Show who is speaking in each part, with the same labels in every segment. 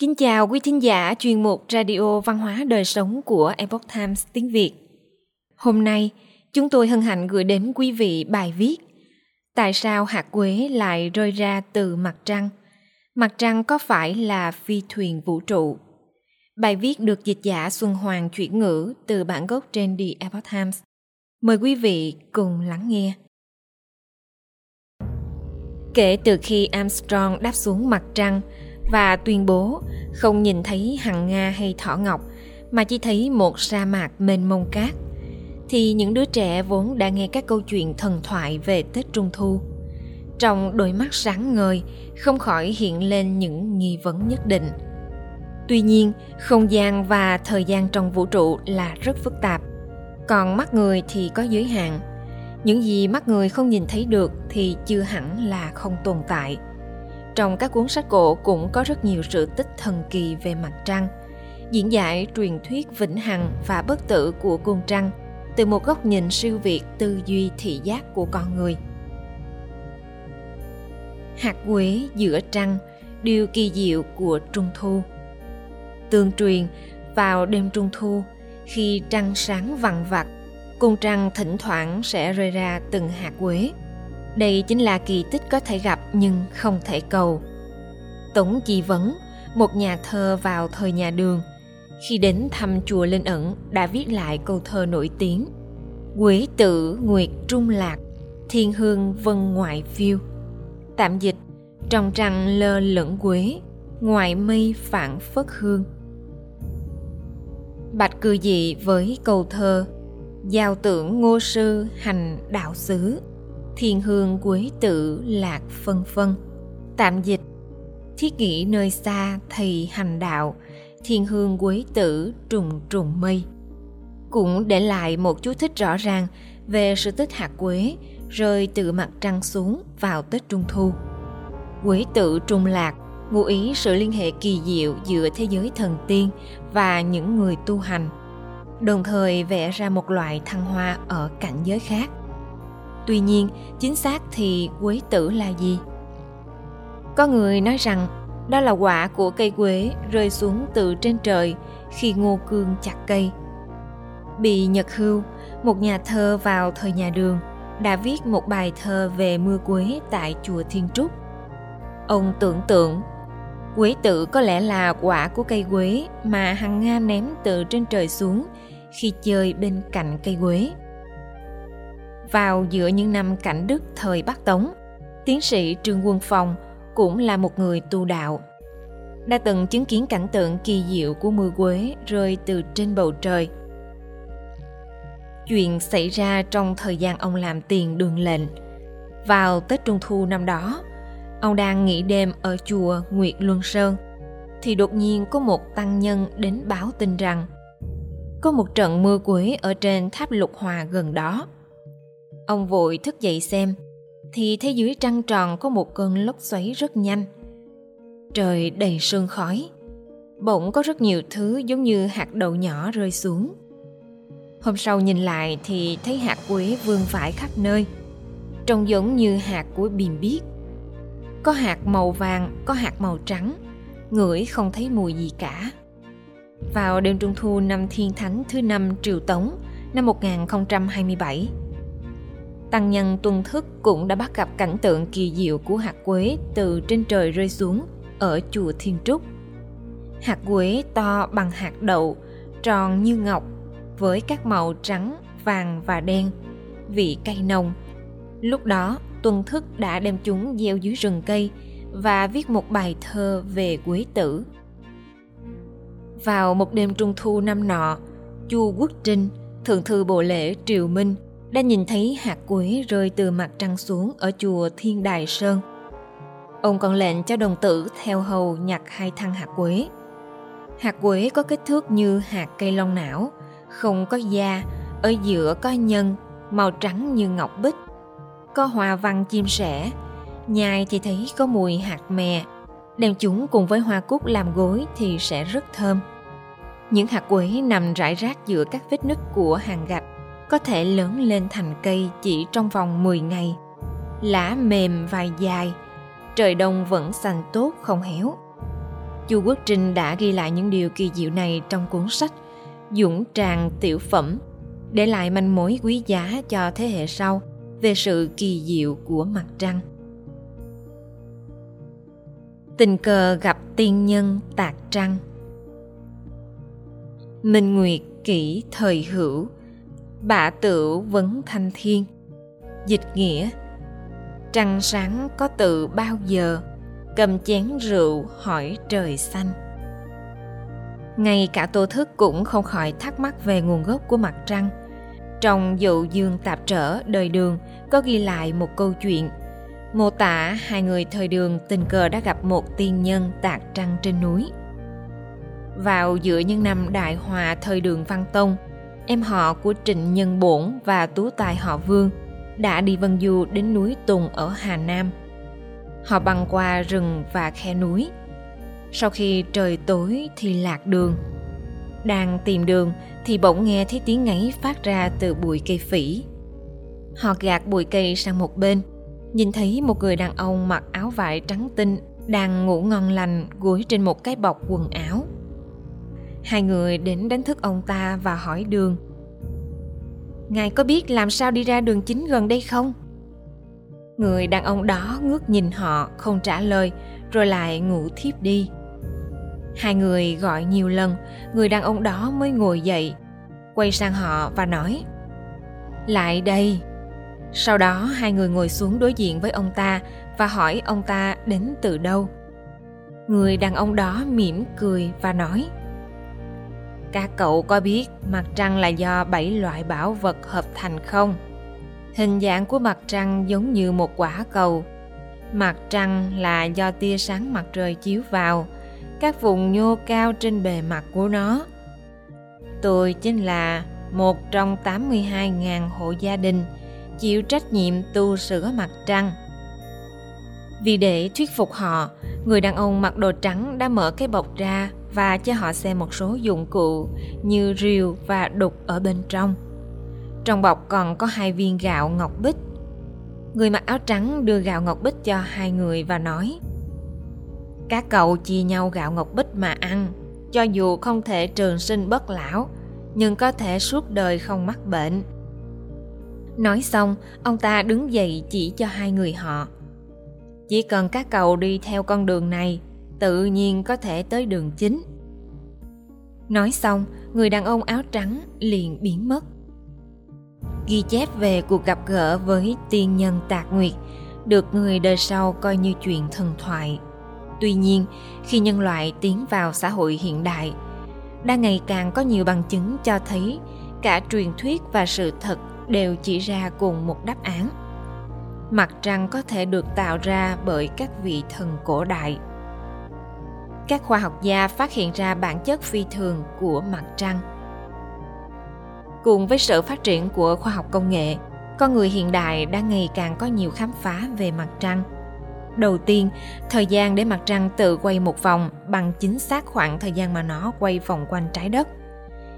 Speaker 1: Kính chào quý thính giả chuyên mục Radio Văn hóa Đời Sống của Epoch Times tiếng Việt. Hôm nay, chúng tôi hân hạnh gửi đến quý vị bài viết Tại sao hạt quế lại rơi ra từ mặt trăng? Mặt trăng có phải là phi thuyền vũ trụ? Bài viết được dịch giả Xuân Hoàng chuyển ngữ từ bản gốc trên The Epoch Times. Mời quý vị cùng lắng nghe. Kể từ khi Armstrong đáp xuống mặt trăng và tuyên bố không nhìn thấy hằng Nga hay thỏ ngọc mà chỉ thấy một sa mạc mênh mông cát, thì những đứa trẻ vốn đã nghe các câu chuyện thần thoại về Tết Trung Thu. Trong đôi mắt sáng ngời không khỏi hiện lên những nghi vấn nhất định. Tuy nhiên, không gian và thời gian trong vũ trụ là rất phức tạp, còn mắt người thì có giới hạn – những gì mắt người không nhìn thấy được thì chưa hẳn là không tồn tại trong các cuốn sách cổ cũng có rất nhiều sự tích thần kỳ về mặt trăng. Diễn giải, truyền thuyết vĩnh hằng và bất tử của cung trăng từ một góc nhìn siêu việt tư duy thị giác của con người. Hạt quế giữa trăng, điều kỳ diệu của trung thu. Tương truyền, vào đêm trung thu, khi trăng sáng vằn vặt cung trăng thỉnh thoảng sẽ rơi ra từng hạt quế. Đây chính là kỳ tích có thể gặp nhưng không thể cầu. Tống Chi Vấn, một nhà thơ vào thời nhà Đường, khi đến thăm chùa Linh Ẩn đã viết lại câu thơ nổi tiếng Quế tử nguyệt trung lạc, thiên hương vân ngoại phiêu. Tạm dịch, trong trăng lơ lửng quế, ngoài mây phản phất hương. Bạch cư dị với câu thơ giao tưởng ngô sư hành đạo xứ thiên hương quế tử lạc phân phân tạm dịch, thiết nghĩ nơi xa thầy hành đạo, thiên hương quế tử trùng trùng mây cũng để lại một chú thích rõ ràng về sự tích hạt quế, rơi từ mặt trăng xuống vào Tết Trung Thu. Quế tử trùng lạc, ngụ ý sự liên hệ kỳ diệu giữa thế giới thần tiên và những người tu hành, đồng thời vẽ ra một loại thăng hoa ở cảnh giới khác. Tuy nhiên, chính xác thì quế tử là gì? Có người nói rằng đó là quả của cây quế rơi xuống từ trên trời khi ngô cương chặt cây. Bị Nhật Hưu, một nhà thơ vào thời nhà Đường, đã viết một bài thơ về mưa quế tại chùa Thiên Trúc. Ông tưởng tượng quế tử có lẽ là quả của cây quế mà hằng Nga ném từ trên trời xuống khi chơi bên cạnh cây quế. Vào giữa những năm cảnh đức thời Bắc Tống, tiến sĩ Trương Quân Phong cũng là một người tu đạo. Đã từng chứng kiến cảnh tượng kỳ diệu của mưa quế rơi từ trên bầu trời. Chuyện xảy ra trong thời gian ông làm tiền đường lệnh. Vào Tết Trung Thu năm đó, ông đang nghỉ đêm ở chùa Nguyệt Luân Sơn, thì đột nhiên có một tăng nhân đến báo tin rằng có một trận mưa quế ở trên tháp lục hòa gần đó. Ông vội thức dậy xem, thì thấy dưới trăng tròn có một cơn lốc xoáy rất nhanh. Trời đầy sương khói, bỗng có rất nhiều thứ giống như hạt đậu nhỏ rơi xuống. Hôm sau nhìn lại thì thấy hạt quế vương vãi khắp nơi, trông giống như hạt của bìm biếc. Có hạt màu vàng, có hạt màu trắng, ngửi không thấy mùi gì cả. Vào đêm trung thu năm Thiên Thánh thứ năm Triều Tống năm 1027, Tăng nhân tuân thức cũng đã bắt gặp cảnh tượng kỳ diệu của hạt quế từ trên trời rơi xuống ở chùa Thiên Trúc. Hạt quế to bằng hạt đậu, tròn như ngọc, với các màu trắng, vàng và đen, vị cay nồng. Lúc đó, tuân thức đã đem chúng gieo dưới rừng cây và viết một bài thơ về quế tử vào một đêm trung thu năm nọ, Chu Quốc Trinh, thượng thư bộ lễ Triều Minh, đã nhìn thấy hạt quế rơi từ mặt trăng xuống ở chùa Thiên Đài Sơn. Ông còn lệnh cho đồng tử theo hầu nhặt hai thăng hạt quế. Hạt quế có kích thước như hạt cây long não, không có da, ở giữa có nhân, màu trắng như ngọc bích. Có hoa văn chim sẻ, nhai thì thấy có mùi hạt mè, đem chúng cùng với hoa cúc làm gối thì sẽ rất thơm. Những hạt quế nằm rải rác giữa các vết nứt của hàng gạch có thể lớn lên thành cây chỉ trong vòng 10 ngày. Lá mềm và dài, trời đông vẫn xanh tốt không héo. Chu Quốc Trinh đã ghi lại những điều kỳ diệu này trong cuốn sách Dũng tràng tiểu phẩm, để lại manh mối quý giá cho thế hệ sau về sự kỳ diệu của mặt trăng. Tình cờ gặp tiên nhân tạc trăng Minh Nguyệt kỷ thời hữu Bạ tửu vấn thanh thiên. Dịch nghĩa Trăng sáng có từ bao giờ? Cầm chén rượu hỏi trời xanh. Ngay cả Tô Thức cũng không khỏi thắc mắc về nguồn gốc của mặt trăng. Trong dụ dương tạp trở đời đường có ghi lại một câu chuyện. Mô tả hai người thời đường tình cờ đã gặp một tiên nhân tạc trăng trên núi. Vào giữa những năm đại hòa thời đường Văn Tông, em họ của Trịnh Nhân Bổn và Tú Tài họ Vương đã đi vân du đến núi Tùng ở Hà Nam. Họ băng qua rừng và khe núi. Sau khi trời tối thì lạc đường. Đang tìm đường thì bỗng nghe thấy tiếng ngáy phát ra từ bụi cây phỉ. Họ gạt bụi cây sang một bên, nhìn thấy một người đàn ông mặc áo vải trắng tinh đang ngủ ngon lành gối trên một cái bọc quần áo. Hai người đến đánh thức ông ta và hỏi đường. Ngài có biết làm sao đi ra đường chính gần đây không? Người đàn ông đó ngước nhìn họ không trả lời rồi lại ngủ thiếp đi. Hai người gọi nhiều lần, người đàn ông đó mới ngồi dậy, quay sang họ và nói Lại đây, sau đó hai người ngồi xuống đối diện với ông ta và hỏi ông ta đến từ đâu. Người đàn ông đó mỉm cười và nói các cậu có biết mặt trăng là do bảy loại bảo vật hợp thành không? Hình dạng của mặt trăng giống như một quả cầu. Mặt trăng là do tia sáng mặt trời chiếu vào, các vùng nhô cao trên bề mặt của nó. Tôi chính là một trong 82.000 hộ gia đình chịu trách nhiệm tu sửa mặt trăng. Vì để thuyết phục họ, người đàn ông mặc đồ trắng đã mở cái bọc ra và cho họ xem một số dụng cụ như rìu và đục ở bên trong. Trong bọc còn có hai viên gạo ngọc bích. Người mặc áo trắng đưa gạo ngọc bích cho hai người và nói Các cậu chia nhau gạo ngọc bích mà ăn, cho dù không thể trường sinh bất lão, nhưng có thể suốt đời không mắc bệnh. Nói xong, ông ta đứng dậy chỉ cho hai người họ. Chỉ cần các cậu đi theo con đường này, tự nhiên có thể tới đường chính. Nói xong, người đàn ông áo trắng liền biến mất. Ghi chép về cuộc gặp gỡ với tiên nhân Tạc Nguyệt được người đời sau coi như chuyện thần thoại. Tuy nhiên, khi nhân loại tiến vào xã hội hiện đại, đang ngày càng có nhiều bằng chứng cho thấy cả truyền thuyết và sự thật đều chỉ ra cùng một đáp án mặt trăng có thể được tạo ra bởi các vị thần cổ đại các khoa học gia phát hiện ra bản chất phi thường của mặt trăng. Cùng với sự phát triển của khoa học công nghệ con người hiện đại đang ngày càng có nhiều khám phá về mặt trăng. Đầu tiên thời gian để mặt trăng tự quay một vòng bằng chính xác khoảng thời gian mà nó quay vòng quanh trái đất.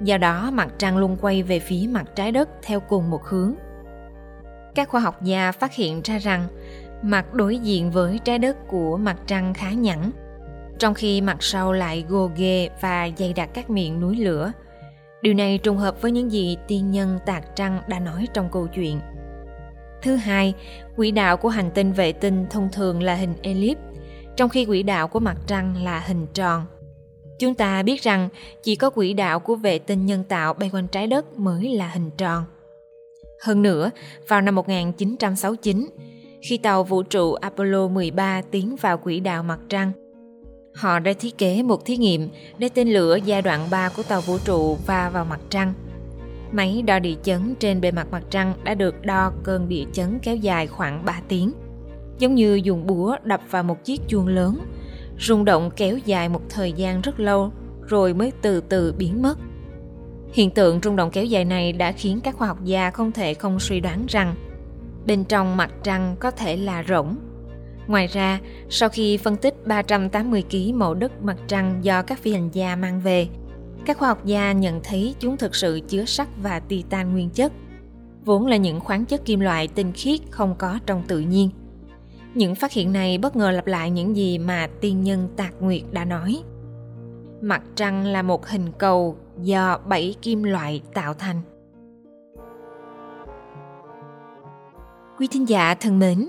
Speaker 1: Do đó mặt trăng luôn quay về phía mặt trái đất theo cùng một hướng. Các khoa học gia phát hiện ra rằng mặt đối diện với trái đất của mặt trăng khá nhẵn, trong khi mặt sau lại gồ ghề và dày đặc các miệng núi lửa. Điều này trùng hợp với những gì tiên nhân tạc trăng đã nói trong câu chuyện. Thứ hai, quỹ đạo của hành tinh vệ tinh thông thường là hình elip, trong khi quỹ đạo của mặt trăng là hình tròn. Chúng ta biết rằng chỉ có quỹ đạo của vệ tinh nhân tạo bay quanh trái đất mới là hình tròn. Hơn nữa, vào năm 1969, khi tàu vũ trụ Apollo 13 tiến vào quỹ đạo mặt trăng, họ đã thiết kế một thí nghiệm để tên lửa giai đoạn 3 của tàu vũ trụ va vào mặt trăng. Máy đo địa chấn trên bề mặt mặt trăng đã được đo cơn địa chấn kéo dài khoảng 3 tiếng, giống như dùng búa đập vào một chiếc chuông lớn rung động kéo dài một thời gian rất lâu rồi mới từ từ biến mất. Hiện tượng rung động kéo dài này đã khiến các khoa học gia không thể không suy đoán rằng bên trong mặt trăng có thể là rỗng. Ngoài ra, sau khi phân tích 380 kg mẫu đất mặt trăng do các phi hành gia mang về, các khoa học gia nhận thấy chúng thực sự chứa sắt và titan nguyên chất, vốn là những khoáng chất kim loại tinh khiết không có trong tự nhiên – những phát hiện này bất ngờ lặp lại những gì mà tiên nhân Tạc Nguyệt đã nói. mặt trăng là một hình cầu do bảy kim loại tạo thành. Quý thính giả thân mến,